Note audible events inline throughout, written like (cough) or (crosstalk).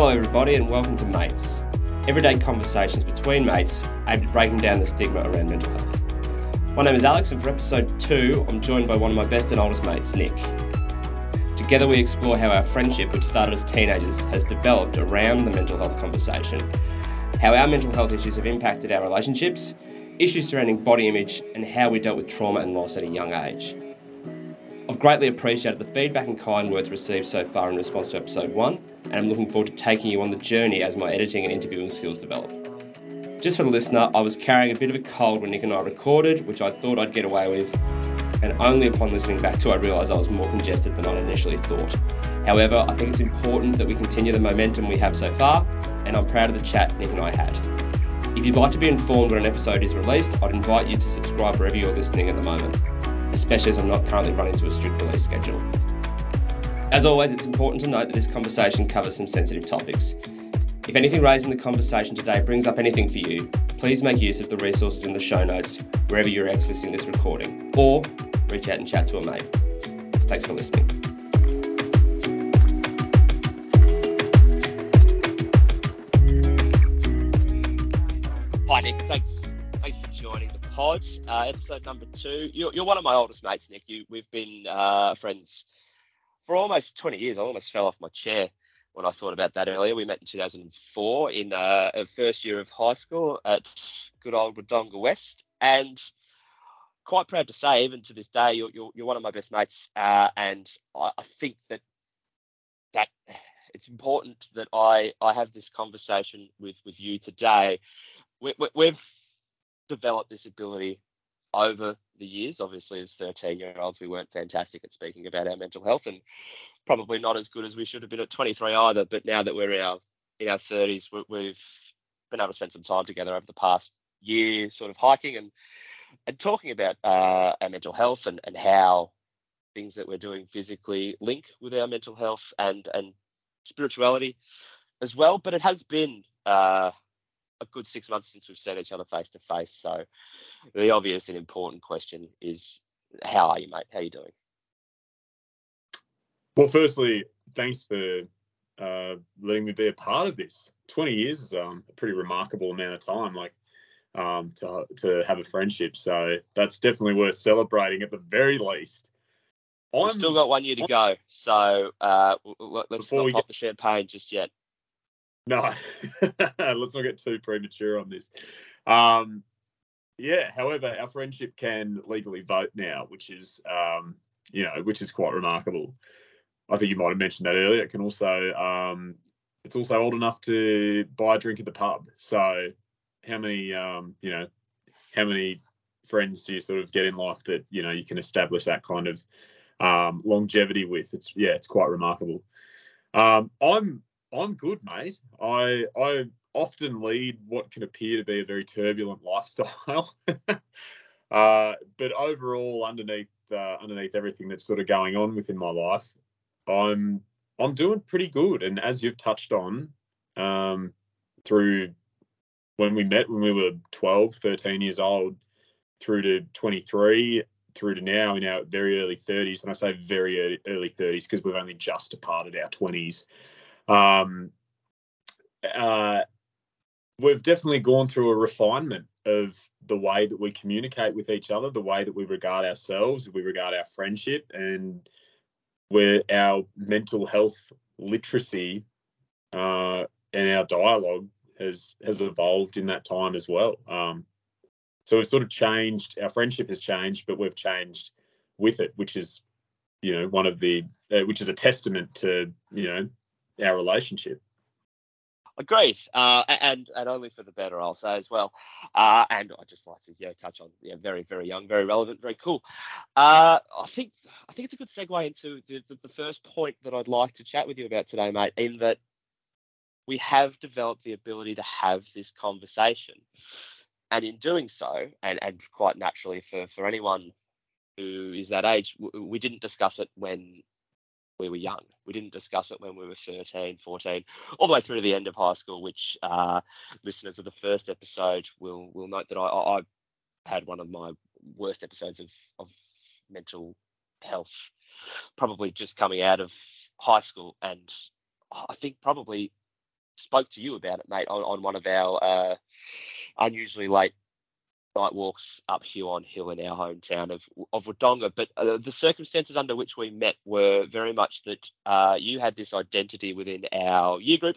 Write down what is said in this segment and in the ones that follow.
Hello, everybody, and welcome to Mates, everyday conversations between mates aimed at breaking down the stigma around mental health. My name is Alex, and for episode two, I'm joined by one of my best and oldest mates, Nick. Together, we explore how our friendship, which started as teenagers, has developed around the mental health conversation, how our mental health issues have impacted our relationships, issues surrounding body image, and how we dealt with trauma and loss at a young age. I've greatly appreciated the feedback and kind words received so far in response to episode one, and I'm looking forward to taking you on the journey as my editing and interviewing skills develop. Just for the listener, I was carrying a bit of a cold when Nick and I recorded, which I thought I'd get away with, and only upon listening back to it, I realised I was more congested than I initially thought. However, I think it's important that we continue the momentum we have so far, and I'm proud of the chat Nick and I had. If you'd like to be informed when an episode is released, I'd invite you to subscribe wherever you're listening at the moment especially as I'm not currently running to a strict release schedule. As always, it's important to note that this conversation covers some sensitive topics. If anything raised in the conversation today brings up anything for you, please make use of the resources in the show notes wherever you're accessing this recording, or reach out and chat to a mate. Thanks for listening. Hi, Nick. Thanks thanks for joining the Pod, uh, episode number two. You're, you're, one of my oldest mates, Nick. You, we've been uh, friends for almost 20 years. I almost fell off my chair when I thought about that earlier. We met in 2004 in uh, a first year of high school at good old Wodonga West, and quite proud to say, even to this day, you're, you're, you're one of my best mates, uh, and I, I think that that it's important that I I have this conversation with with you today. We, we, we've developed this ability over the years. Obviously, as 13 year olds, we weren't fantastic at speaking about our mental health and probably not as good as we should have been at 23 either. But now that we're in our in our 30s, we've been able to spend some time together over the past year, sort of hiking and and talking about uh, our mental health and, and how things that we're doing physically link with our mental health and and spirituality as well. But it has been uh, a good six months since we've seen each other face to face. So the obvious and important question is, how are you, mate? How are you doing? Well, firstly, thanks for uh, letting me be a part of this. Twenty years is um, a pretty remarkable amount of time. Like um, to to have a friendship. So that's definitely worth celebrating at the very least. We've still got one year to go, so uh, let's not pop get, the champagne just yet. No, (laughs) let's not get too premature on this. Um, yeah, however, our friendship can legally vote now, which is, um, you know, which is quite remarkable. I think you might have mentioned that earlier. It can also, um, it's also old enough to buy a drink at the pub. So, how many, um, you know, how many friends do you sort of get in life that you know you can establish that kind of um, longevity with? It's yeah, it's quite remarkable. Um, I'm I'm good, mate. I I often lead what can appear to be a very turbulent lifestyle. (laughs) uh, but overall, underneath uh, underneath everything that's sort of going on within my life, I'm I'm doing pretty good. And as you've touched on, um, through when we met when we were 12, 13 years old, through to 23, through to now in our very early 30s, and I say very early, early 30s because we've only just departed our 20s. Um, uh, we've definitely gone through a refinement of the way that we communicate with each other, the way that we regard ourselves, we regard our friendship, and where our mental health literacy uh, and our dialogue has has evolved in that time as well. Um, so we've sort of changed. Our friendship has changed, but we've changed with it, which is, you know, one of the uh, which is a testament to you know our relationship. Agreed, uh, and and only for the better, I'll say as well. Uh, and I just like to yeah touch on yeah very very young, very relevant, very cool. Uh, I think I think it's a good segue into the, the, the first point that I'd like to chat with you about today, mate. In that we have developed the ability to have this conversation, and in doing so, and and quite naturally for for anyone who is that age, we didn't discuss it when we were young. We didn't discuss it when we were 13, 14, all the way through to the end of high school, which uh, listeners of the first episode will will note that I, I had one of my worst episodes of, of mental health, probably just coming out of high school. And I think probably spoke to you about it, mate, on, on one of our uh, unusually late night walks up Huon Hill in our hometown of of Wodonga. But uh, the circumstances under which we met were very much that uh, you had this identity within our year group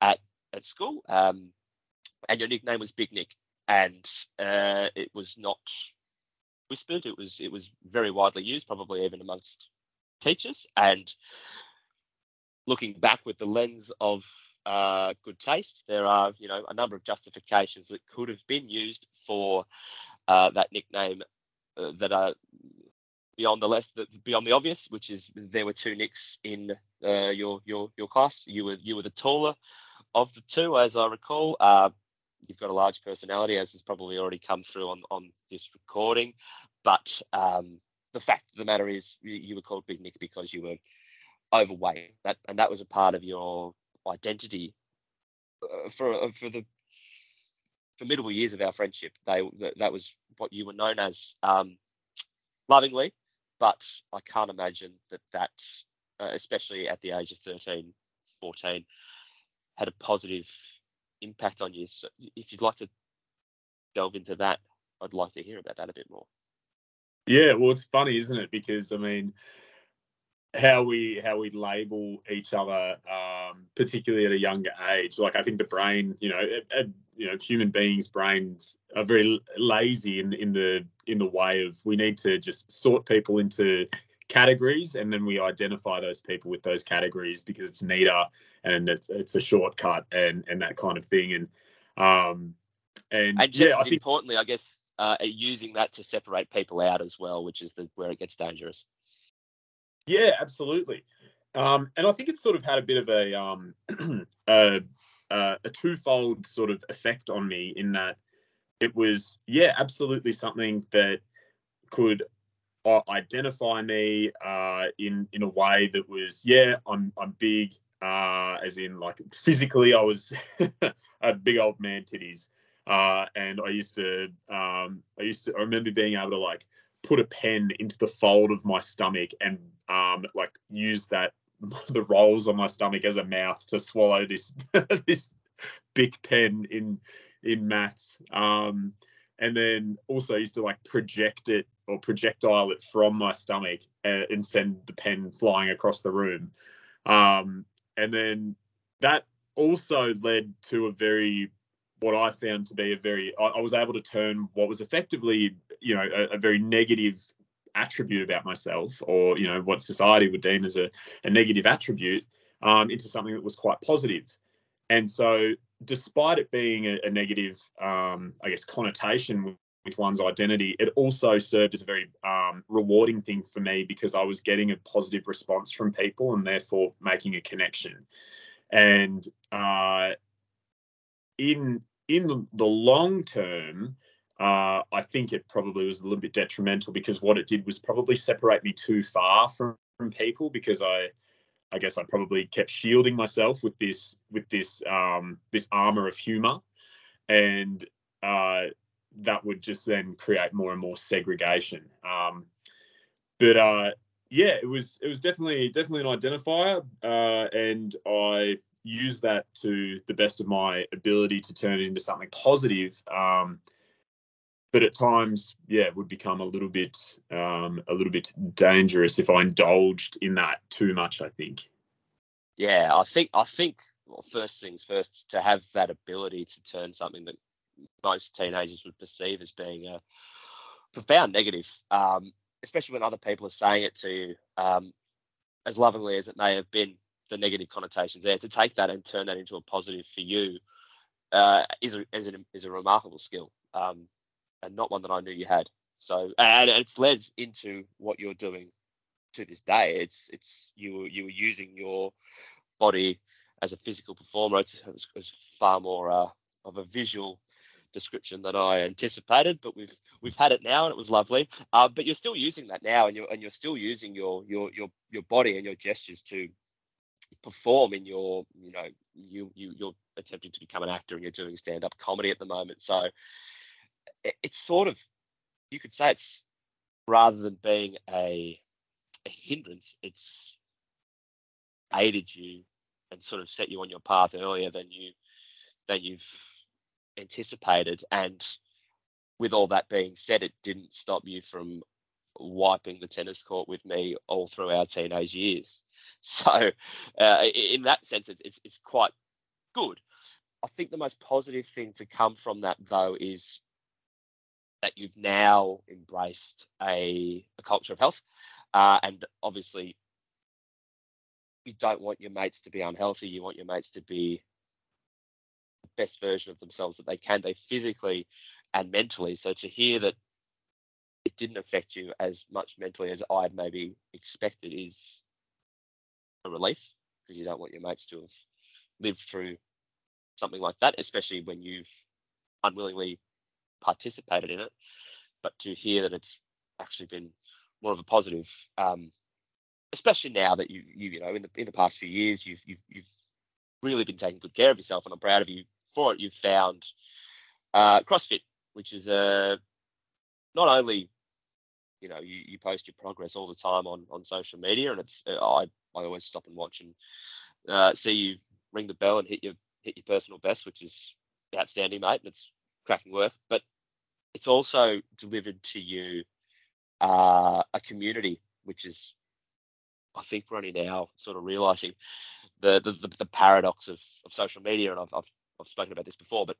at at school, um, and your nickname was Big Nick, and uh, it was not whispered. It was it was very widely used, probably even amongst teachers. And looking back with the lens of uh, good taste, there are you know a number of justifications that could have been used for uh, that nickname uh, that are beyond the less beyond the obvious, which is there were two Nicks in uh, your your your class. You were you were the taller of the two, as I recall. Uh, you've got a large personality, as has probably already come through on on this recording. But um, the fact of the matter is, you, you were called Big Nick because you were overweight. That and that was a part of your identity uh, for uh, for the formidable years of our friendship. They that, was what you were known as um, lovingly, but I can't imagine that that, uh, especially at the age of 13, 14, had a positive impact on you. So if you'd like to delve into that, I'd like to hear about that a bit more. Yeah, well, it's funny, isn't it? Because I mean, how we how we label each other, um, particularly at a younger age. Like I think the brain, you know, a, a, you know, human beings' brains are very lazy in in the in the way of we need to just sort people into categories and then we identify those people with those categories because it's neater and it's it's a shortcut and and that kind of thing and um and, and just yeah, I think, importantly, I guess uh, using that to separate people out as well, which is the where it gets dangerous. Yeah, absolutely. Um, and I think it's sort of had a bit of a um, (clears throat) a, a twofold sort of effect on me in that it was yeah absolutely something that could uh, identify me uh, in in a way that was yeah I'm I'm big uh, as in like physically I was (laughs) a big old man titties uh, and I used to, um, I used to, I remember being able to like put a pen into the fold of my stomach and um, like use that (laughs) the rolls on my stomach as a mouth to swallow this (laughs) this big pen in in maths. Um, and then also used to like project it or projectile it from my stomach and, uh, and send the pen flying across the room. Um, and then that also led to a very what I found to be a very, I, I was able to turn what was effectively, you know, a, a, very negative attribute about myself, or you know, what society would deem as a, a negative attribute, um, into something that was quite positive. And so, despite it being a, a negative, um, I guess, connotation with, with, one's identity, it also served as a very um, rewarding thing for me because I was getting a positive response from people and therefore making a connection. And uh, in in the long term, uh, I think it probably was a little bit detrimental because what it did was probably separate me too far from, from people because I I guess I probably kept shielding myself with this with this um, this armor of humor, and uh, that would just then create more and more segregation. Um, but uh, yeah, it was it was definitely definitely an identifier, uh, and I use that to the best of my ability to turn it into something positive. Um, but at times, yeah, it would become a little bit um, a little bit dangerous if I indulged in that too much. I think. Yeah, I think I think well, first things first, to have that ability to turn something that most teenagers would perceive as being a profound negative, um, especially when other people are saying it to you, um, as lovingly as it may have been the negative connotations there. To take that and turn that into a positive for you uh, is a is a, is a remarkable skill, um, and not one that I knew you had. So, and it's led into what you're doing to this day. It's it's you you were using your body as a physical performer. It's, it's, it's far more uh, of a visual description that I anticipated, but we've we've had it now and it was lovely. Uh, but you're still using that now, and you're and you're still using your your your your body and your gestures to perform in your you know you you you're attempting to become an actor and you're doing stand up comedy at the moment so it, it's sort of you could say it's rather than being a a hindrance it's aided you and sort of set you on your path earlier than you than you've anticipated. And with all that being said, it didn't stop you from wiping the tennis court with me all through our teenage years. (laughs) So, uh, in that sense, it's, it's, it's quite good. I think the most positive thing to come from that, though, is that you've now embraced a, a culture of health. Uh, and obviously, you don't want your mates to be unhealthy. You want your mates to be the best version of themselves that they can, they physically and mentally. So to hear that didn't affect you as much mentally as I'd maybe expected is a relief because you don't want your mates to have lived through something like that, especially when you've unwillingly participated in it. But to hear that it's actually been more of a positive um, especially now that you you you know in the in the past few years you've you've you've really been taking good care of yourself, and I'm proud of you for it. You've found uh, CrossFit, which is a uh, not only you know you, you post your progress all the time on on social media, and it's uh, I I always stop and watch and uh, see you ring the bell and hit your hit your personal best, which is outstanding, mate. And it's cracking work, but it's also delivered to you uh, a community, which is I think we're only now sort of realizing the the, the, the paradox of, of social media, and I've, I've I've spoken about this before, but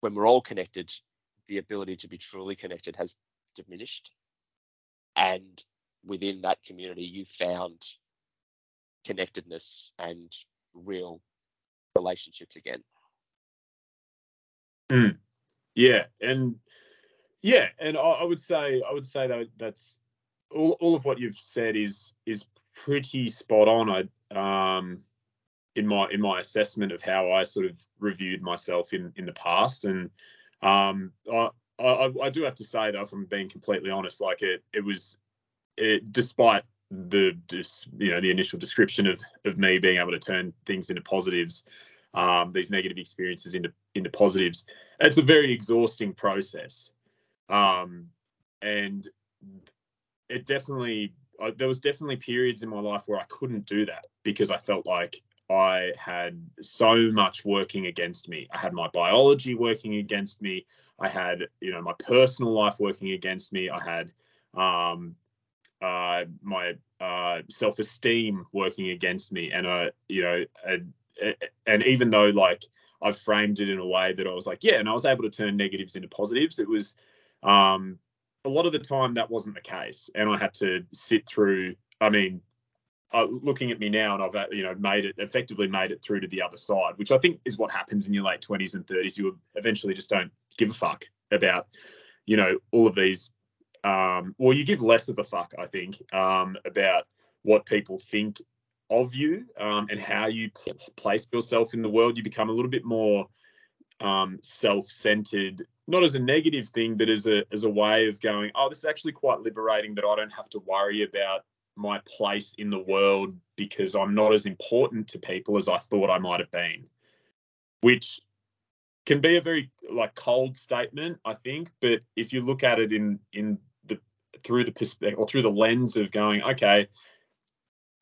when we're all connected, the ability to be truly connected has diminished, and within that community, you found connectedness and real relationships again. Mm. Yeah, and yeah, and I, I, would say I would say that that's all, all of what you've said is is pretty spot on. I um in my in my assessment of how I sort of reviewed myself in in the past, and um I I, I do have to say though, if I'm being completely honest, like it it was it despite the you know the initial description of of me being able to turn things into positives um, these negative experiences into into positives it's a very exhausting process. Um, and it definitely uh, there was definitely periods in my life where I couldn't do that because I felt like I had so much working against me. I had my biology working against me. I had, you know, my personal life working against me. I had um, uh, my uh, self-esteem working against me, and I, you know, and, and even though like I framed it in a way that I was like, yeah, and I was able to turn negatives into positives. It was um, a lot of the time that wasn't the case, and I had to sit through. I mean, uh, looking at me now, and I've uh, you know made it effectively made it through to the other side, which I think is what happens in your late twenties and thirties. You eventually just don't give a fuck about you know all of these. Um, well, you give less of a fuck, I think, um, about what people think of you um, and how you place yourself in the world. You become a little bit more um, self-centered not as a negative thing, but as a as a way of going, oh, this is actually quite liberating that I don't have to worry about my place in the world because I'm not as important to people as I thought I might have been. Which can be a very like cold statement, I think, but if you look at it in in the through the perspective or through the lens of going, okay,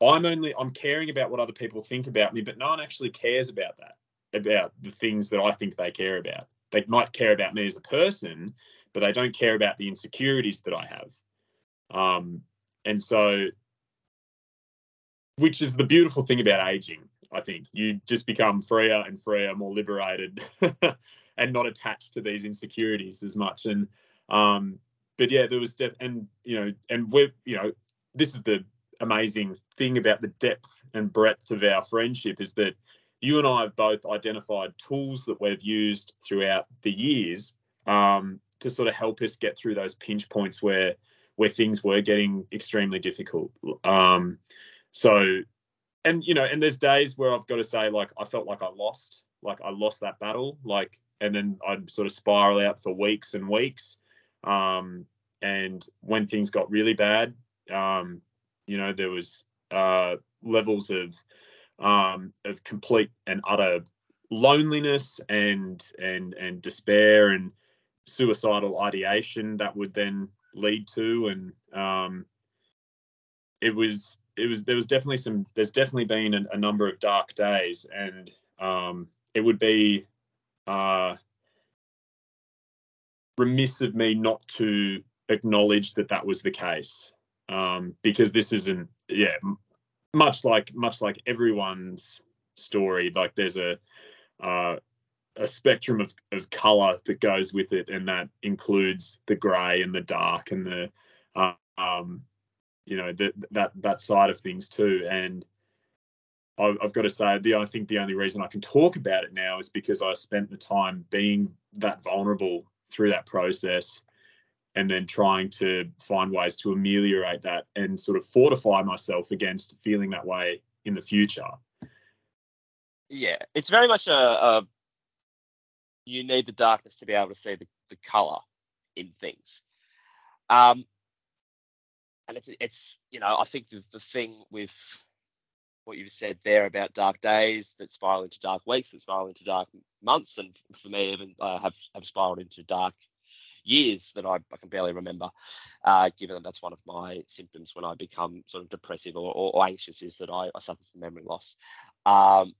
I'm only I'm caring about what other people think about me, but no one actually cares about that, about the things that I think they care about they might care about me as a person, but they don't care about the insecurities that I have. Um, and so, which is the beautiful thing about aging, I think. You just become freer and freer, more liberated, (laughs) and not attached to these insecurities as much. And, um, but yeah, there was, def- and, you know, and we're, you know, this is the amazing thing about the depth and breadth of our friendship is that you and I have both identified tools that we've used throughout the years um, to sort of help us get through those pinch points where where things were getting extremely difficult. Um, so, and you know, and there's days where I've got to say, like, I felt like I lost, like I lost that battle, like, and then I'd sort of spiral out for weeks and weeks. Um, and when things got really bad, um, you know, there was uh, levels of um, of complete and utter loneliness and and and despair and suicidal ideation that would then lead to and um, it was it was there was definitely some there's definitely been a, a number of dark days and um, it would be uh, remiss of me not to acknowledge that that was the case um, because this isn't yeah much like much like everyone's story like there's a uh, a spectrum of, of color that goes with it and that includes the gray and the dark and the uh, um, you know that that that side of things too and I've, I've got to say the I think the only reason I can talk about it now is because I spent the time being that vulnerable through that process and then trying to find ways to ameliorate that and sort of fortify myself against feeling that way in the future. Yeah, it's very much a, a you need the darkness to be able to see the, the color in things. Um, and it's it's you know I think the, the thing with what you've said there about dark days that spiral into dark weeks that spiral into dark months and for me even uh, have have spiraled into dark years that I, I can barely remember uh, given that that's one of my symptoms when I become sort of depressive or, or, or anxious is that I, I, suffer from memory loss. Um,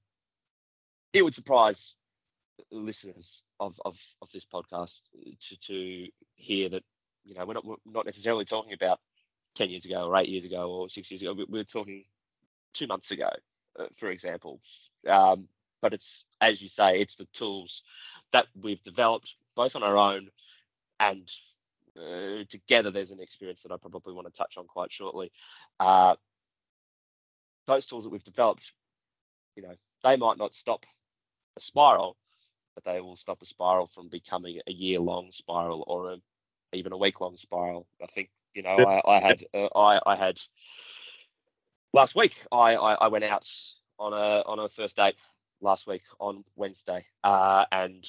it would surprise listeners of, of, of this podcast to, to hear that you know we're not, we're not necessarily talking about 10 years ago or eight years ago or six years ago. We are talking two months ago, uh, for example. Um, but it's, as you say, it's the tools that we've developed both on our own and uh, together. There's an experience that I probably want to touch on quite shortly. Uh, those tools that we've developed, you know, they might not stop a spiral, but they will stop a spiral from becoming a year long spiral or a, even a week long spiral. I think you know, I, I had uh, I, I had last week. I, I, I went out on a on a first date last week on Wednesday, uh, and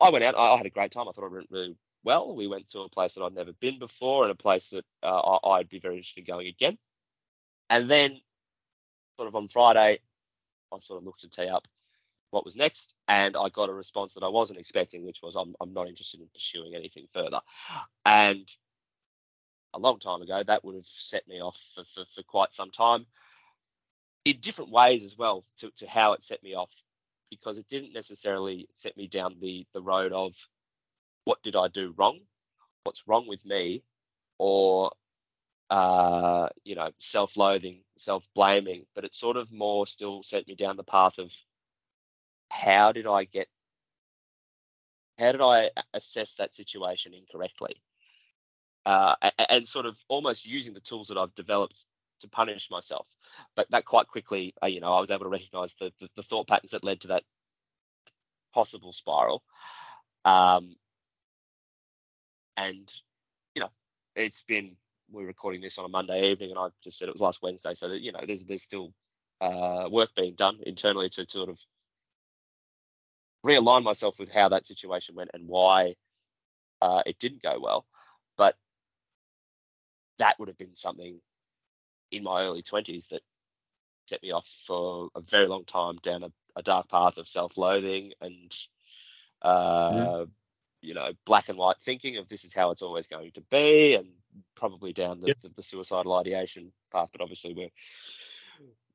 I went out. I, I, had a great time. I thought I went really well. We went to a place that I'd never been before, and a place that uh, I, would be very interested in going again. And then, sort of on Friday, I sort of looked to tee up what was next, and I got a response that I wasn't expecting, which was I'm I'm not interested in pursuing anything further. And a long time ago, that would have set me off for, for, for quite some time. In different ways as well to, to how it set me off because it didn't necessarily set me down the, the road of what did I do wrong, what's wrong with me, or uh, you know, self-loathing, self-blaming, but it sort of more still set me down the path of how did I get, how did I assess that situation incorrectly? Uh, and sort of almost using the tools that I've developed to punish myself. But that quite quickly, uh, you know, I was able to recognize the, the, the, thought patterns that led to that possible spiral. Um, and, you know, it's been, we're recording this on a Monday evening and I just said it was last Wednesday. So that, you know, there's, there's still uh, work being done internally to, to sort of realign myself with how that situation went and why uh, it didn't go well. But that would have been something in my early 20s that set me off for a very long time down a, a dark path of self-loathing and uh, yeah. you know black and white thinking of this is how it's always going to be and probably down the, yep. the, the, suicidal ideation path but obviously we're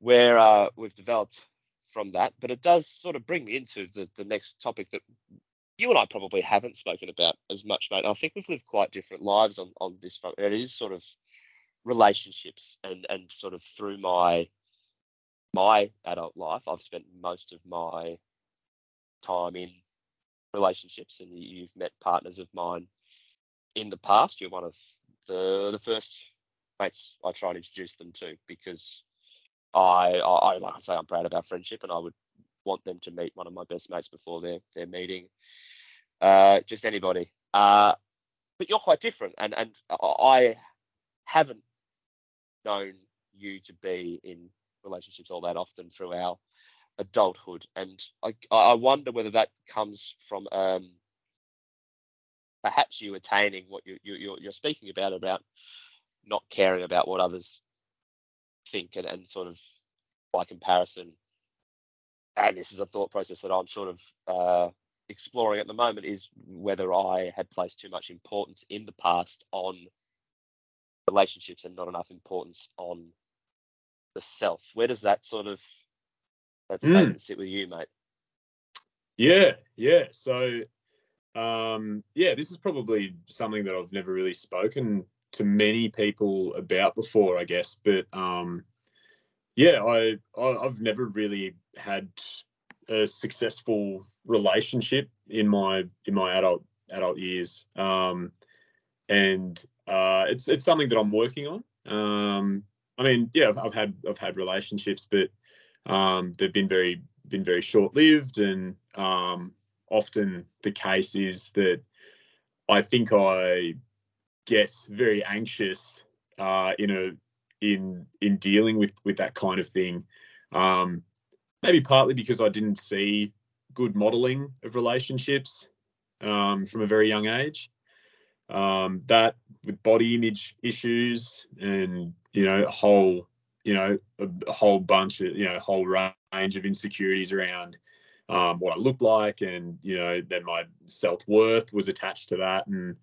where uh, we've developed from that but it does sort of bring me into the, the next topic that you and I probably haven't spoken about as much, mate. I think we've lived quite different lives on on this front. It is sort of relationships and and sort of through my my adult life, I've spent most of my time in relationships, and you've met partners of mine in the past. You're one of the the first mates I try and introduce them to because I, I, like I say, I'm proud of our friendship, and I would want them to meet one of my best mates before their their meeting. Uh, just anybody. Uh, but you're quite different, and and I haven't known you to be in relationships all that often through our adulthood, and I I wonder whether that comes from um, perhaps you attaining what you, you you're, you're speaking about about not caring about what others think and, and sort of by comparison and this is a thought process that I'm sort of uh, exploring at the moment, is whether I had placed too much importance in the past on relationships and not enough importance on the self. Where does that sort of that Mm. statement sit with you, mate? Yeah, yeah. So, um, yeah, this is probably something that I've never really spoken to many people about before, I guess. But um, yeah, I, I I've never really had a successful relationship in my in my adult adult years, um, and uh, it's it's something that I'm working on. Um, I mean, yeah, I've, I've had I've had relationships, but um, they've been very been very short lived, and um, often the case is that I think I get very anxious uh, in a in in dealing with with that kind of thing. Um, maybe partly because I didn't see good modeling of relationships um, from a very young age. Um, that with body image issues and you know a whole you know a, whole bunch of you know a whole range of insecurities around um, what I looked like, and you know then my self worth was attached to that, and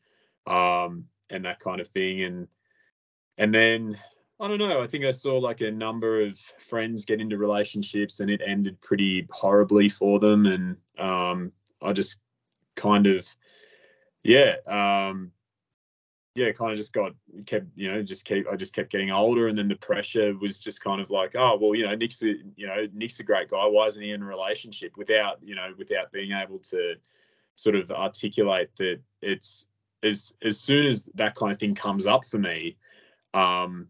um, and that kind of thing, and and then I don't know. I think I saw like a number of friends get into relationships, and it ended pretty horribly for them, and um, I just kind of yeah um, yeah, kind of just got kept, you know, just keep. I just kept getting older, and then the pressure was just kind of like, oh, well, you know, Nick's, a, you know, Nick's a great guy. Why isn't he in a relationship? Without, you know, without being able to sort of articulate that it's as as soon as that kind of thing comes up for me, um,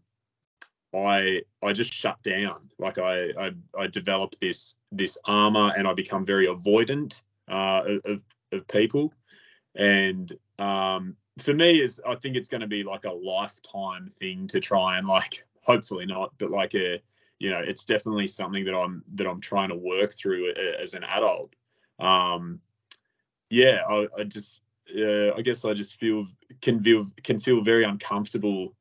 I I just shut down. Like I I, I develop this this armor, and I become very avoidant uh, of of people, and um, for me is I think it's going to be like a lifetime thing to try and like (laughs) hopefully not, but like a you know it's definitely something that I'm that I'm trying to work through as an adult. Um, yeah, I, I just uh, I guess I just feel can feel can feel very uncomfortable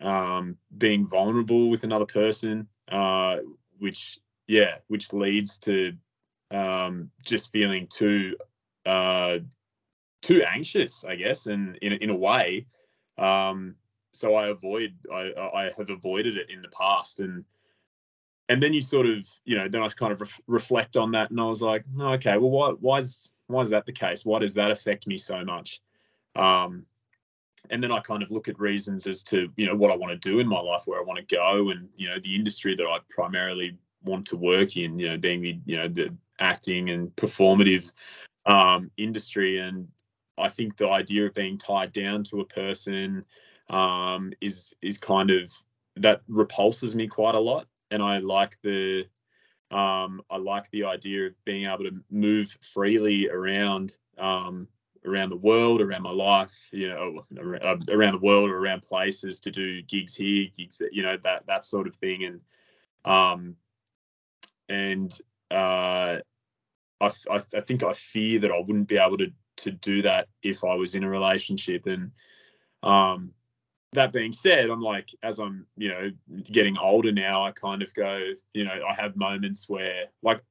um, being vulnerable with another person, uh, which yeah, which leads to um, just feeling too uh, too anxious, I guess, and in in a way. Um, so I avoid I I have avoided it in the past, and and then you sort of you know then I kind of re- reflect on that, and I was like, okay, well why why is why is that the case? Why does that affect me so much? Um, and then I kind of look at reasons as to you know what I want to do in my life, where I want to go, and you know the industry that I primarily want to work in. You know, being the you know the acting and performative um, industry, and I think the idea of being tied down to a person um, is is kind of that repulses me quite a lot, and I like the um, I like the idea of being able to move freely around um, around the world, around my life, you know, around the world or around places to do gigs here, gigs that you know that that sort of thing, and um, and uh, I, I, I think I fear that I wouldn't be able to to do that if I was in a relationship. And um, that being said, I'm like, as I'm, you know, getting older now, I kind of go, you know, I have moments where, like,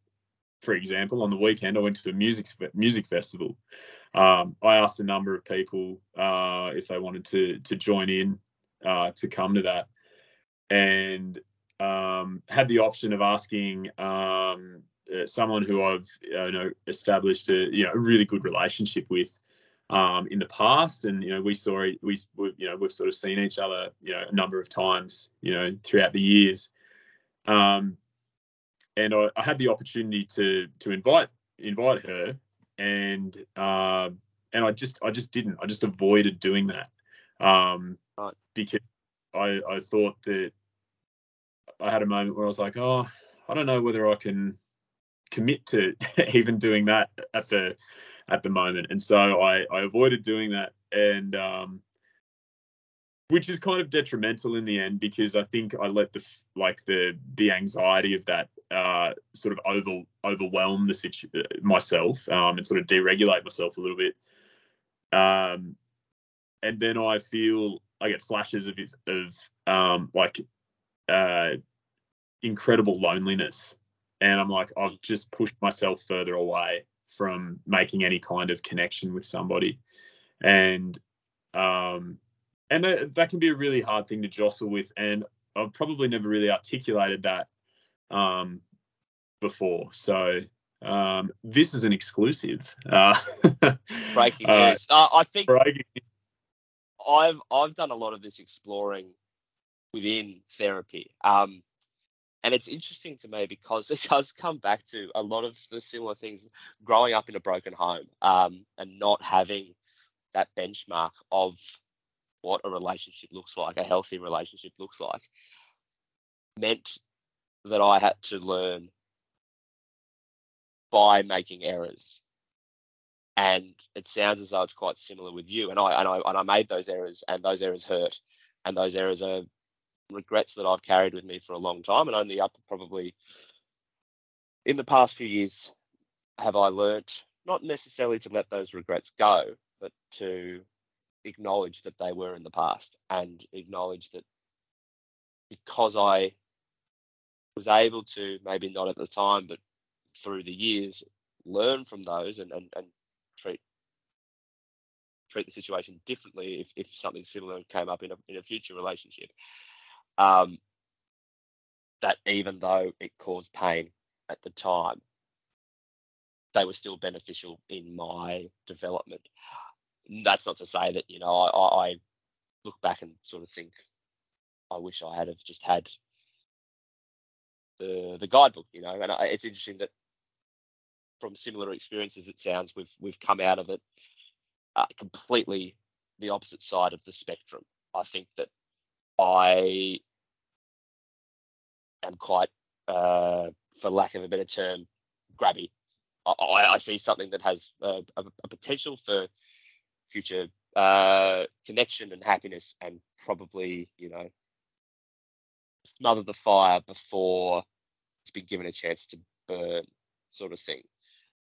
for example, on the weekend, I went to a music music festival. Um, I asked a number of people uh, if they wanted to to join in uh, to come to that, and um, had the option of asking um, uh, someone who I've uh, you know established a you know a really good relationship with um, in the past, and you know we saw we, we you know we've sort of seen each other you know a number of times you know throughout the years, um, and I, I had the opportunity to to invite invite her, and uh, and I just I just didn't I just avoided doing that um, right. because I I thought that I had a moment where I was like oh I don't know whether I can commit to (laughs) even doing that at the at the moment and so i i avoided doing that and um which is kind of detrimental in the end because i think i let the like the the anxiety of that uh sort of over overwhelm the situ- myself um and sort of deregulate myself a little bit. Um and then i feel i get flashes of of um like uh incredible loneliness. And I'm like, I've just pushed myself further away from making any kind of connection with somebody, and um, and that, that can be a really hard thing to jostle with. And I've probably never really articulated that um, before. So um, this is an exclusive. Uh, (laughs) breaking uh, news. Uh, I think breaking. I've I've done a lot of this exploring within therapy. Um, and it's interesting to me because (laughs) it does come back to a lot of the similar things growing up in a broken home um, and not having that benchmark of what a relationship looks like, a healthy relationship looks like, meant that I had to learn by making errors. And it sounds as though it's quite similar with you. And I and I and I made those errors, and those errors hurt, and those errors are regrets that I've carried with me for a long time, and only up probably in the past few years have I learnt not necessarily to let those regrets go, but to acknowledge that they were in the past and acknowledge that because I was able to, maybe not at the time, but through the years, learn from those and, and, and treat treat the situation differently if, if something similar came up in a, in a future relationship. Um, that even though it caused pain at the time, they were still beneficial in my development. That's not to say that you know I, I look back and sort of think I wish I had have just had the the guidebook, you know. And I, it's interesting that from similar experiences, it sounds we've we've come out of it uh, completely the opposite side of the spectrum. I think that I am quite, uh, for lack of a better term, grabby. I, I see something that has a, a, a potential for future uh, connection and happiness, and probably you know smother the fire before been given a chance to burn, sort of thing.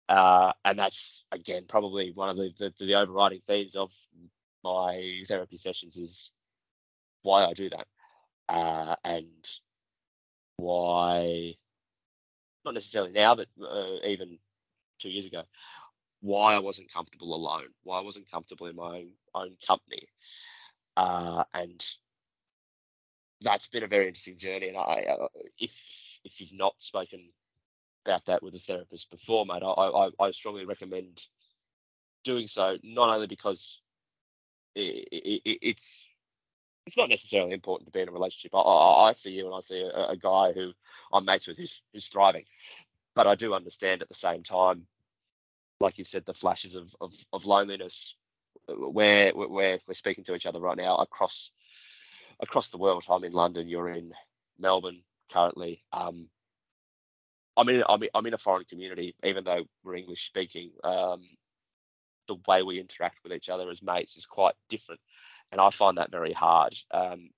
Uh, and that's again probably one of the, the, the overriding themes of my therapy sessions is why I do that, uh, and why not necessarily now, but uh, even two years ago, why I wasn't comfortable alone, why I wasn't comfortable in my own own company, uh, and that's been a very interesting journey. And I, uh, if if you've not spoken about that with a therapist before, mate, I, I, I strongly recommend doing so. Not only because it, it, it's it's not necessarily important to be in a relationship. I, I, see you and I see a, a, guy who I'm mates with who's, who's thriving, but I do understand at the same time, like you've said, the flashes of, of, of loneliness where, where we're speaking to each other right now across across the world. I'm in London, you're in Melbourne currently. Um, I'm in I'm in, I'm in a foreign community, even though we're English speaking. Um, the way we interact with each other as mates is quite different and I find that very hard. Um,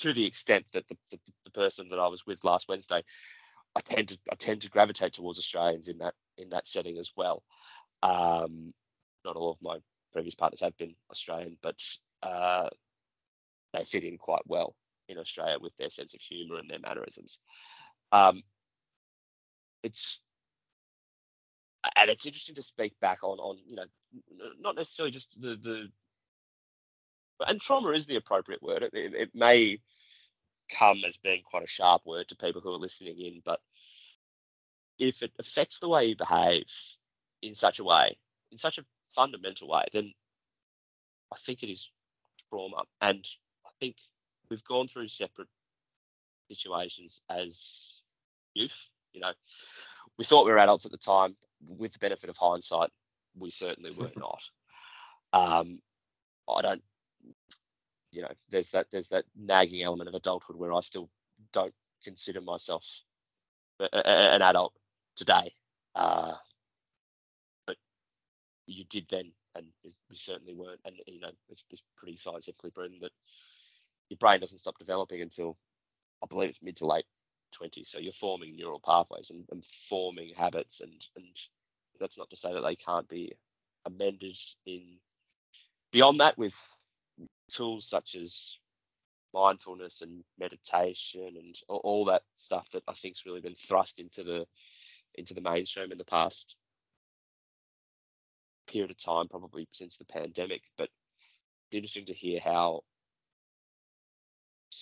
to the extent that the, the, the, person that I was with last Wednesday, I tend to I tend to gravitate towards Australians in that in that setting as well. Um, not all of my previous partners have been Australian, but uh, they fit in quite well in Australia with their sense of humour and their mannerisms. Um, it's and it's interesting to speak back on on you know not necessarily just the the and trauma is the appropriate word. It, it, it, may come as being quite a sharp word to people who are listening in, but if it affects the way you behave in such a way, in such a fundamental way, then I think it is trauma. And I think we've gone through separate situations as youth. You know, we thought we were adults at the time. With the benefit of hindsight, we certainly were (laughs) not. Um, I don't you know, there's that there's that nagging element of adulthood where I still don't consider myself a, a, an adult today. Uh, but you did then, and we certainly weren't. And you know, it's, it's pretty scientifically proven that your brain doesn't stop developing until I believe it's mid to late 20s. So you're forming neural pathways and, and forming habits, and and that's not to say that they can't be amended in beyond that with tools such as mindfulness and meditation and all that stuff that I think's really been thrust into the into the mainstream in the past period of time, probably since the pandemic. But it's interesting to hear how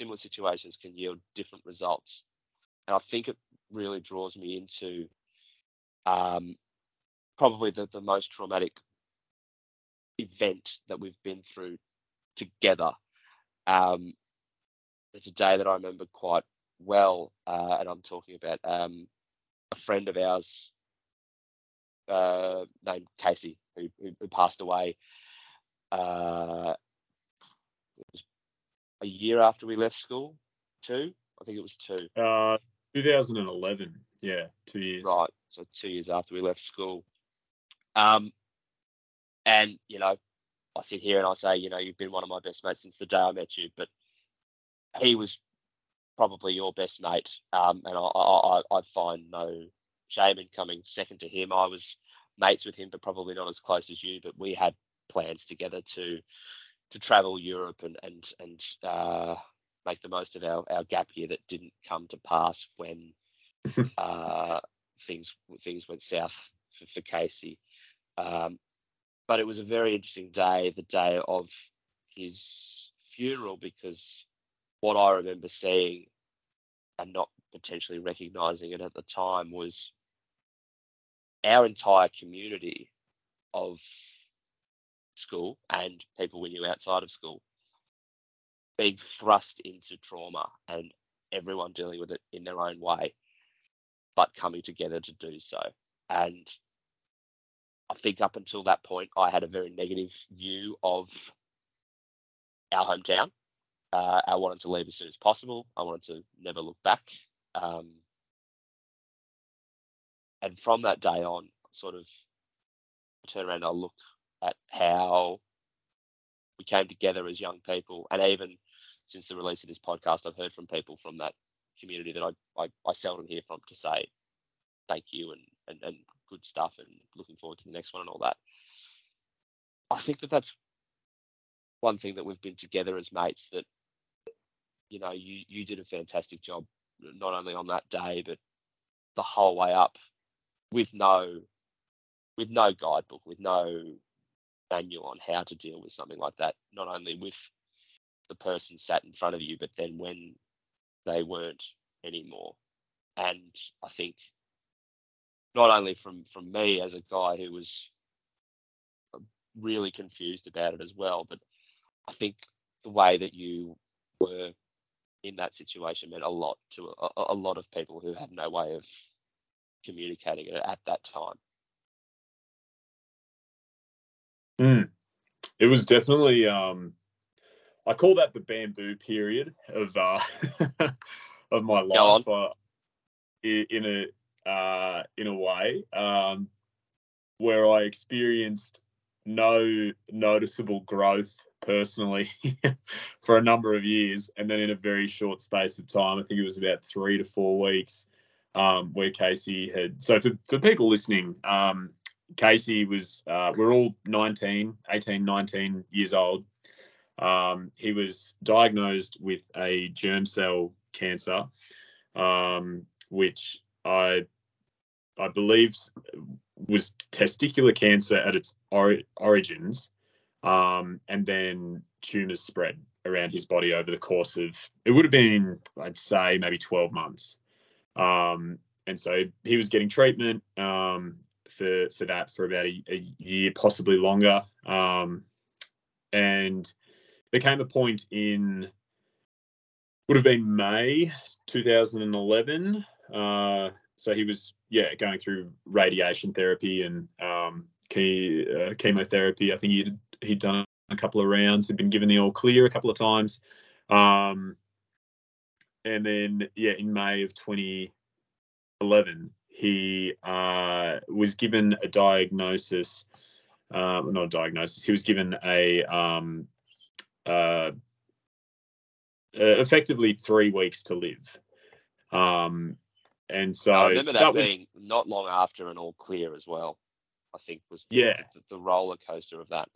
similar situations can yield different results. And I think it really draws me into um, probably the, the most traumatic event that we've been through together. Um, it's a day that I remember quite well, uh, and I'm talking about um, a friend of ours uh, named Casey, who, who, passed away uh, a year after we left school. Two, I think it was two. Uh, 2011. Yeah, two years. Right, so two years after we left school. Um, and you know, I sit here and I say, you know, you've been one of my best mates since the day I met you, but he was probably your best mate, um, and I, I, I find no shame in coming second to him. I was mates with him, but probably not as close as you. But we had plans together to to travel Europe and and and uh, make the most of our, our gap year that didn't come to pass when (laughs) uh, things things went south for, for Casey. Um, but it was a very interesting day, the day of his funeral, because what I remember seeing and not potentially recognizing it at the time was our entire community of school and people we knew outside of school being thrust into trauma and everyone dealing with it in their own way, but coming together to do so. And I think up until that point, I had a very negative view of our hometown. Uh, I wanted to leave as soon as possible. I wanted to never look back. Um, and from that day on, sort of turn around and I look at how we came together as young people. And even since the release of this podcast, I've heard from people from that community that I, I, I seldom hear from to say thank you and, and, and good stuff and looking forward to the next one and all that. I think that that's one thing that we've been together as mates that you know you you did a fantastic job not only on that day but the whole way up with no with no guidebook with no manual on how to deal with something like that not only with the person sat in front of you but then when they weren't anymore and i think not only from from me as a guy who was really confused about it as well, but I think the way that you were in that situation meant a lot to a, a lot of people who had no way of communicating it at that time. Mm. It was definitely um, I call that the bamboo period of uh, (laughs) of my life. Uh, in a uh, in a way, um, where I experienced no noticeable growth personally (laughs) for a number of years, and then in a very short space of time, I think it was about three to four weeks, um, where Casey had. So for, for people listening, um, Casey was, uh, we're all 19, 18, 19 years old. Um, he was diagnosed with a germ cell cancer, um, which I I believe was testicular cancer at its or- origins, um, and then tumors spread around his body over the course of it would have been I'd say maybe 12 months. Um, and so he was getting treatment um, for for that for about a, a year, possibly longer. Um, and there came a point in would have been May 2011 uh, so he was yeah going through radiation therapy and um, uh, chemotherapy. I think he'd he'd done a couple of rounds. He'd been given the all clear a couple of times. Um, and then yeah, in May of 2011, he uh, was given a diagnosis. Uh, not a diagnosis. He was given a um, uh, effectively three weeks to live. Um, and so I remember that, that being was, not long after an all clear as well. I think was the, yeah the, the, roller coaster of that.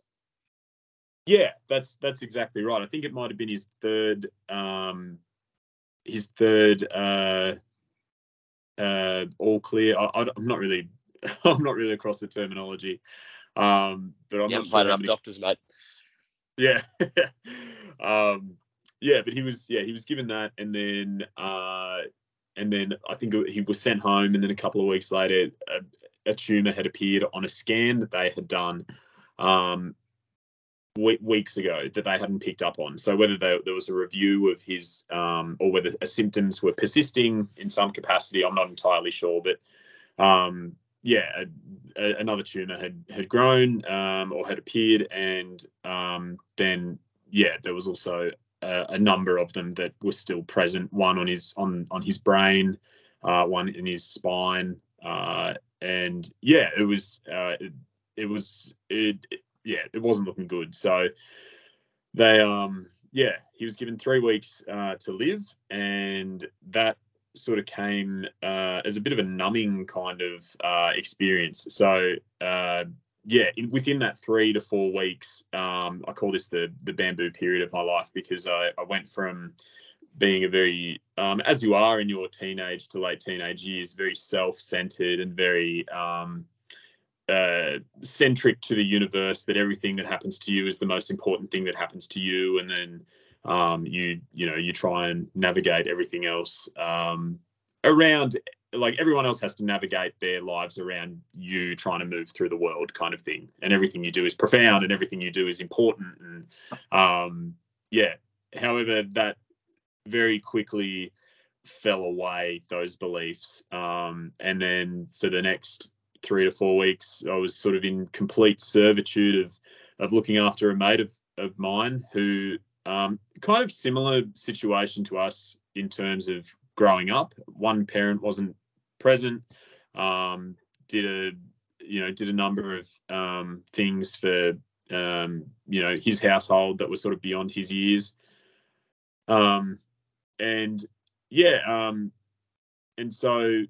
Yeah, that's that's exactly right. I think it might have been his third um his third uh uh all clear. I, am not really (laughs) I'm not really across the terminology. Um but I'm you not sure enough many... doctors, mate. Yeah. (laughs) um yeah, but he was yeah he was given that, and then uh, and then I think he was sent home, and then a couple of weeks later, a, a tumor had appeared on a scan that they had done. Um, weeks ago that they hadn't picked up on. So whether they, there was a review of his um, or whether symptoms were persisting in some capacity, I'm not entirely sure. But um, yeah, a, a, another tumor had had grown um, or had appeared, and um, then yeah, there was also a, a, number of them that were still present. One on his on on his brain, uh, one in his spine, uh, and yeah, it was uh, it, it was it, it yeah, it wasn't looking good. So they, um, yeah, he was given three weeks uh, to live, and that sort of came uh, as a bit of a numbing kind of uh, experience. So uh, yeah, in, within that three to four weeks, um, I call this the the bamboo period of my life because I, I went from being a very, um, as you are in your teenage to late teenage years, very self-centered and very um, uh, centric to the universe that everything that happens to you is the most important thing that happens to you. And then um, you you know you try and navigate everything else um, around like everyone else has to navigate their lives around you trying to move through the world kind of thing. And everything you do is profound and everything you do is important. And um, yeah however that very quickly fell away those beliefs. Um, and then for the next three to four weeks, I was sort of in complete servitude of of looking after a mate of of mine who um, kind of similar situation to us in terms of growing up. One parent wasn't present. Um, did a you know did a number of um, things for um, you know his household that was sort of beyond his years. Um, and yeah, um, and so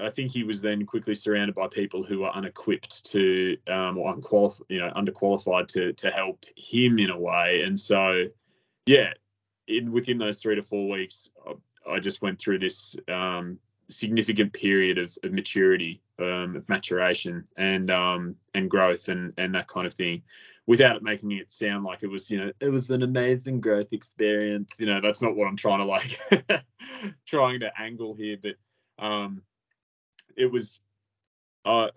I think he was then quickly surrounded by people who were unequipped to um, or unqualified, you know, underqualified to to help him in a way. And so, yeah, in within those three to four weeks, I, just went through this um, significant period of, of maturity, um, of maturation, and um, and growth, and and that kind of thing, without it making it sound like it was, you know, it was an amazing growth experience. You know, that's not what I'm trying to like (laughs) trying to angle here, but um, it was uh,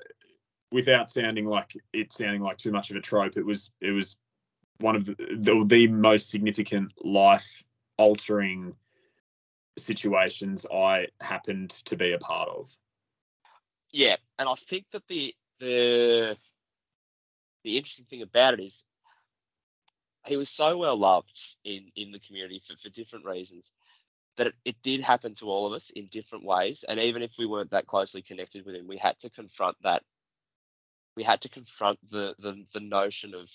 without sounding like it sounding like too much of a trope. It was it was one of the the, the most significant life altering situations I happened to be a part of. Yeah, and I think that the the the interesting thing about it is he was so well loved in in the community for, for different reasons that it, it did happen to all of us in different ways. And even if we weren't that closely connected with him, we had to confront that. We had to confront the the, the notion of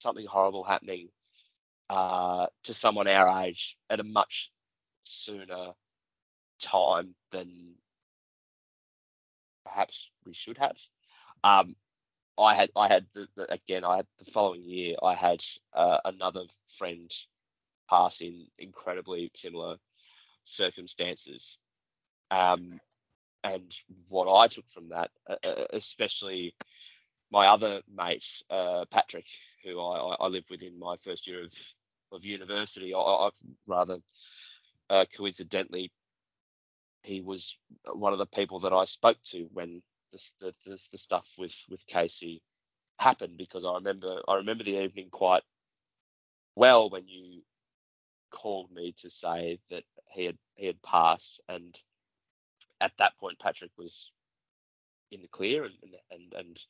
something horrible happening uh, to someone our age at a much sooner time than perhaps we should have. Um, I had I had the, the, again I had the following year I had uh, another friend pass in incredibly similar circumstances. Um, and what I took from that, uh, uh, especially my other mate, uh, Patrick, who I, I lived with in my first year of, of university, I, I rather uh, coincidentally, he was one of the people that I spoke to when the, the, the, the stuff with, with Casey happened because I remember I remember the evening quite well when you called me to say that he had he had passed, and at that point Patrick was in the clear, and and and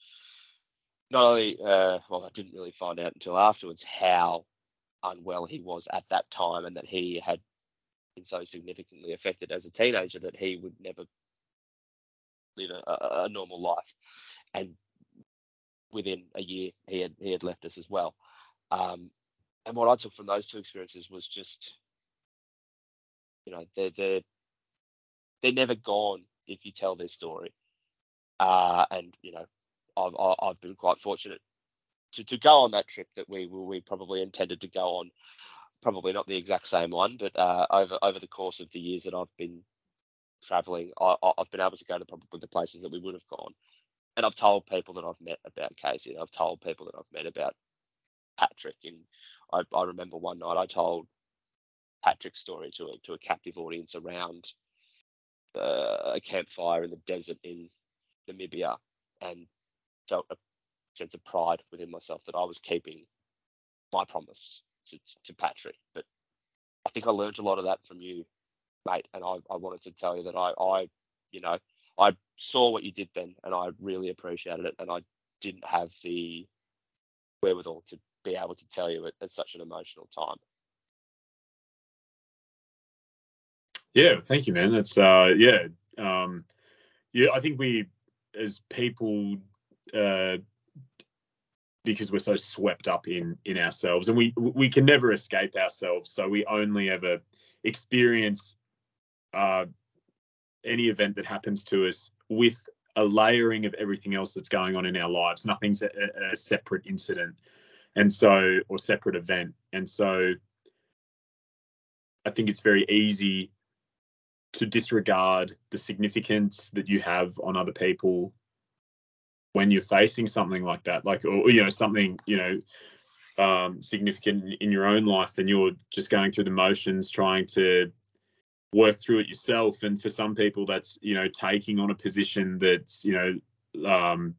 not only uh, well, I didn't really find out until afterwards how unwell he was at that time, and that he had been so significantly affected as a teenager that he would never live a, a normal life, and within a year he had he had left us as well. Um, and what I took from those two experiences was just, you know, they're they're they're never gone if you tell their story. Uh, and you know, I've I've been quite fortunate to, to go on that trip that we we probably intended to go on. Probably not the exact same one, but uh, over over the course of the years that I've been traveling, I, I've been able to go to probably the places that we would have gone. And I've told people that I've met about Casey, and I've told people that I've met about Patrick, and I, I remember one night I told Patrick's story to a, to a captive audience around uh, a campfire in the desert in Namibia and felt a sense of pride within myself that I was keeping my promise to, to Patrick. But I think I learned a lot of that from you, mate. And I, I wanted to tell you that I, I, you know, I saw what you did then and I really appreciated it. And I didn't have the wherewithal to be able to tell you it at such an emotional time. Yeah, thank you, man. That's uh, yeah, um, yeah. I think we, as people, uh, because we're so swept up in in ourselves, and we we can never escape ourselves. So we only ever experience uh, any event that happens to us with a layering of everything else that's going on in our lives. Nothing's a, a separate incident, and so or separate event, and so I think it's very easy to disregard the significance that you have on other people when you're facing something like that. Like or you know something you know um, significant in your own life and you're just going through the motions trying to work through it yourself. And for some people that's you know taking on a position that's you know um,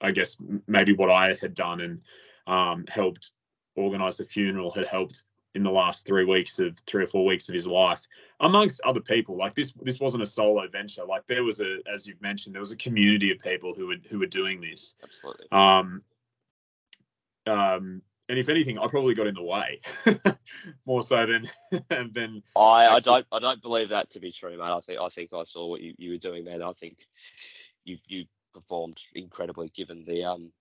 i guess maybe what i had done and um, helped organize a funeral had helped in the last three weeks of three or four weeks of his life amongst other people. Like this this wasn't a solo venture. Like there was a as you've mentioned there was a community of people who were who were doing this. Absolutely. Um um and if anything i probably got in the way (laughs) more so than than i i don't i don't believe that to be true mate. I think i think i saw what you, you were doing there i think you you performed incredibly given the um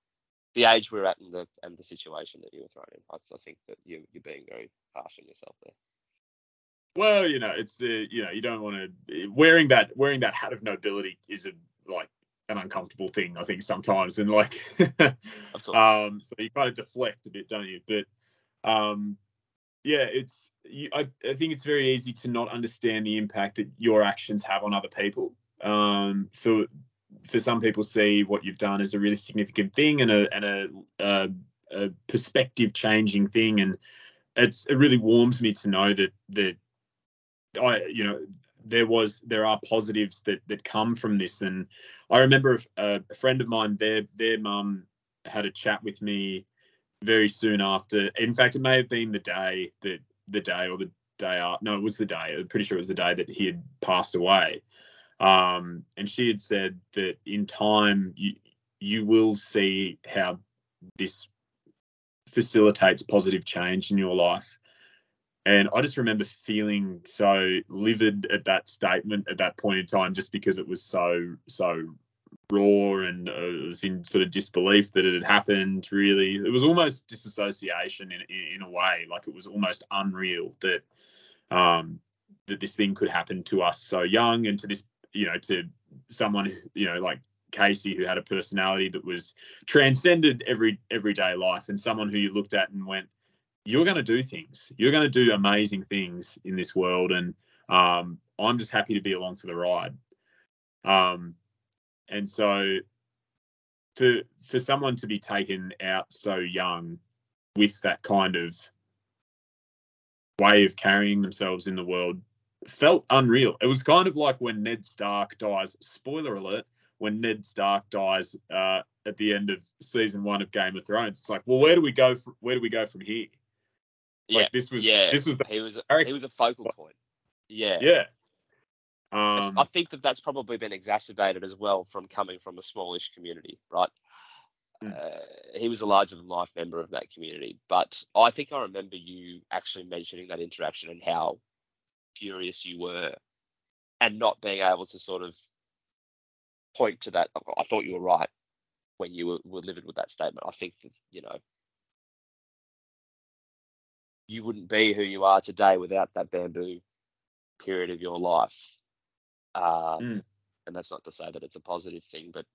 the age we're at and the and the situation that you were thrown in. I, I think that you you're being very harsh on yourself there. Well, you know, it's uh, you know, you don't want to wearing that wearing that hat of nobility is a like an uncomfortable thing. I think sometimes, and like, (laughs) of course. um, so you kind of deflect a bit, don't you? But um, yeah, it's you, I I think it's very easy to not understand the impact that your actions have on other people. Um, for for some people see what you've done as a really significant thing and a and a, a, a perspective changing thing. And it's it really warms me to know that that I you know there was there are positives that that come from this. And I remember a, a friend of mine their their mum had a chat with me very soon after. In fact it may have been the day that the day or the day after no it was the day I'm pretty sure it was the day that he had passed away um, and she had said that in time you you will see how this facilitates positive change in your life. And I just remember feeling so livid at that statement at that point in time, just because it was so so raw and uh, I was in sort of disbelief that it had happened. Really, it was almost disassociation in in, in a way, like it was almost unreal that um, that this thing could happen to us so young and to this you know, to someone, you know, like Casey, who had a personality that was transcended every everyday life, and someone who you looked at and went, "You're going to do things. You're going to do amazing things in this world," and um, I'm just happy to be along for the ride. Um, and so, for for someone to be taken out so young with that kind of way of carrying themselves in the world felt unreal. It was kind of like when Ned Stark dies. Spoiler alert: when Ned Stark dies uh, at the end of season one of Game of Thrones, it's like, well, where do we go? From, where do we go from here? Like, yeah, this was yeah. This was the he was he was a focal point. Yeah, yeah. Um, I think that that's probably been exacerbated as well from coming from a smallish community, right? Mm. Uh, he was a larger than life member of that community, but I think I remember you actually mentioning that interaction and how furious you were and not being able to sort of point to that. I thought you were right when you were, were livid with that statement. I think that, you know, you wouldn't be who you are today without that bamboo period of your life. Um, Mm. And that's not to say that it's a positive thing, but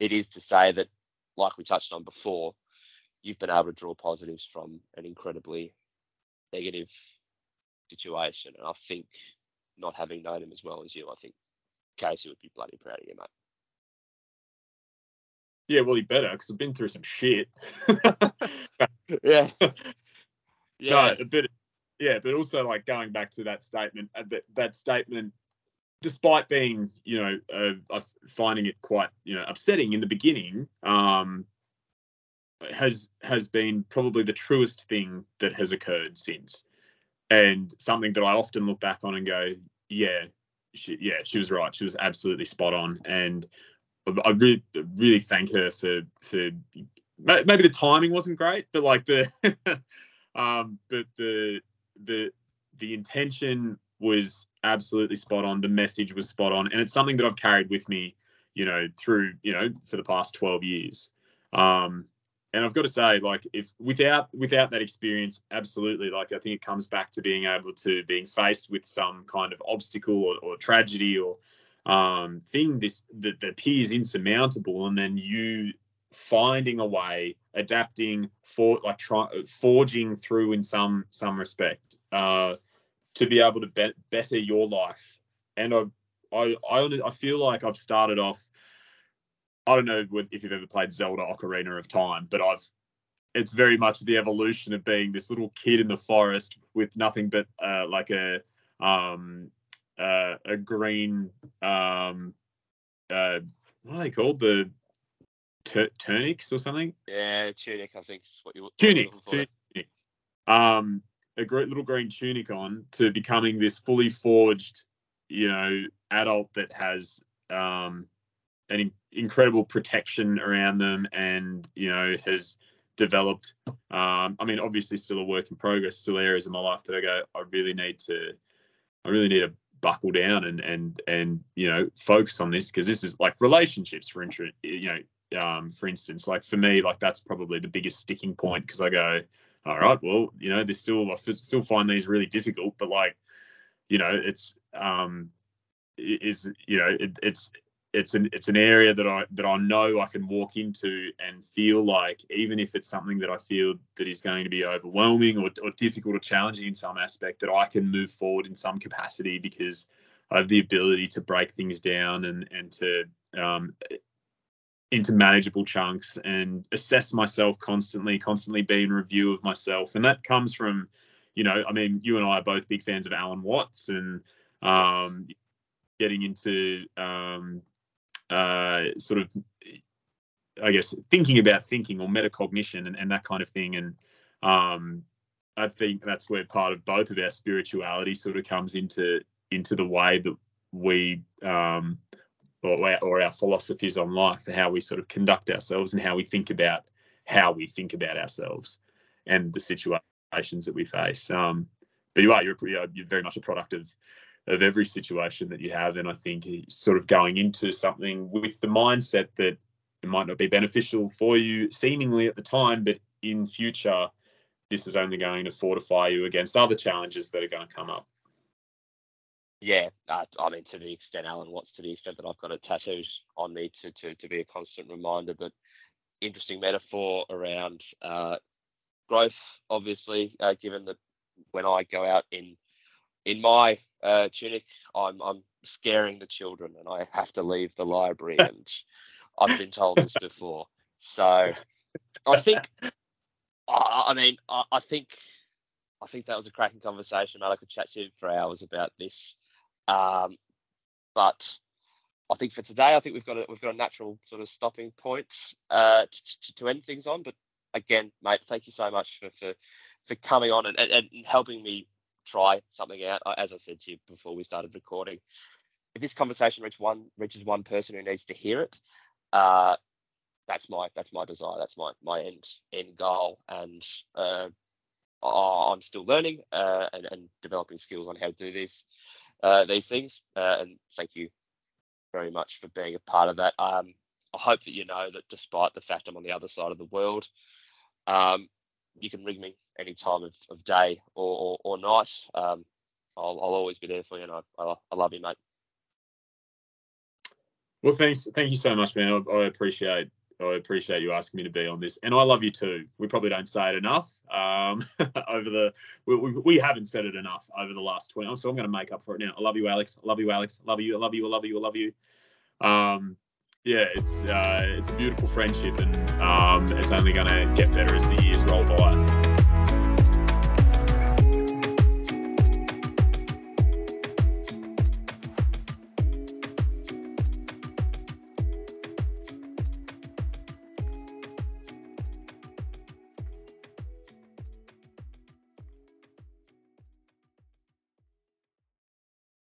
it is to say that, like we touched on before, you've been able to draw positives from an incredibly negative situation. And I think not having known him as well as you, I think Casey would be bloody proud of you, mate. yeah, well, he better because I've been through some shit. (laughs) yeah. (laughs) Yeah. No, but yeah, but also like going back to that statement, uh, that, that statement, despite being, you know, uh, finding it quite, you know, upsetting in the beginning, um, has has been probably the truest thing that has occurred since, and something that I often look back on and go, yeah, she, yeah, she was right. She was absolutely spot on, and I really, really thank her for for maybe the timing wasn't great, but like the, (laughs) um, but the the the intention was absolutely spot on. The message was spot on, and it's something that I've carried with me, you know, through you know for the past twelve years. Um, and I've got to say, like, if without without that experience, absolutely, like, I think it comes back to being able to being faced with some kind of obstacle or, or tragedy or um, thing this that, that appears insurmountable, and then you finding a way, adapting, for like try, forging through in some some respect uh, to be able to be- better your life. And I, I I I feel like I've started off I don't know if you've ever played Zelda Ocarina of Time, but I've it's very much the evolution of being this little kid in the forest with nothing but uh, like a um, uh, a green um, uh, what are they called the tur- turnix or something? Yeah, tunic. I think is what you tunic. Tunic. Um, a great little green tunic on to becoming this fully forged, you know, adult that has um, an in- incredible protection around them and you know has developed um, i mean obviously still a work in progress still areas of my life that i go i really need to i really need to buckle down and and and you know focus on this because this is like relationships for interest you know um, for instance like for me like that's probably the biggest sticking point because i go all right well you know there's still i still find these really difficult but like you know it's um is you know it, it's it's an it's an area that I that I know I can walk into and feel like even if it's something that I feel that is going to be overwhelming or, or difficult or challenging in some aspect, that I can move forward in some capacity because I have the ability to break things down and and to um, into manageable chunks and assess myself constantly, constantly be in review of myself, and that comes from, you know, I mean, you and I are both big fans of Alan Watts and um, getting into um, uh, sort of, I guess, thinking about thinking or metacognition and, and that kind of thing. And um, I think that's where part of both of our spirituality sort of comes into into the way that we um, or, our, or our philosophies on life, how we sort of conduct ourselves and how we think about how we think about ourselves and the situations that we face. Um, but you are you're, you're very much a product of of every situation that you have. And I think sort of going into something with the mindset that it might not be beneficial for you seemingly at the time, but in future, this is only going to fortify you against other challenges that are going to come up. Yeah, uh, I mean, to the extent Alan Watts, to the extent that I've got it tattooed on me to to, to be a constant reminder. But interesting metaphor around uh, growth, obviously, uh, given that when I go out in in my uh, tunic, I'm I'm scaring the children, and I have to leave the library. (laughs) and I've been told this before, so I think, I, I mean, I, I, think, I think that was a cracking conversation, man. I could chat to you for hours about this, um, but I think for today, I think we've got a, we've got a natural sort of stopping point uh, to, to end things on. But again, mate, thank you so much for for, for coming on and, and, and helping me try something out. As I said to you before we started recording, if this conversation reaches one reaches one person who needs to hear it, uh, that's my that's my desire. That's my my end end goal. And uh, I'm still learning uh, and, and developing skills on how to do these uh, these things. Uh, and thank you very much for being a part of that. Um, I hope that you know that despite the fact I'm on the other side of the world, um, you can ring me any time of, of day or, or, or night. Um, I'll, I'll always be there for you, and I, I, I love you, mate. Well, thanks. Thank you so much, man. I, I, appreciate I appreciate you asking me to be on this, and I love you too. We probably don't say it enough um, (laughs) over the. We, we, we, haven't said it enough over the last twenty. So I'm going to make up for it now. I love you, Alex. I love you, Alex. I love you. I love you. I love you. I love you. Um, yeah, it's uh, it's a beautiful friendship, and um, it's only going to get better as the years roll by.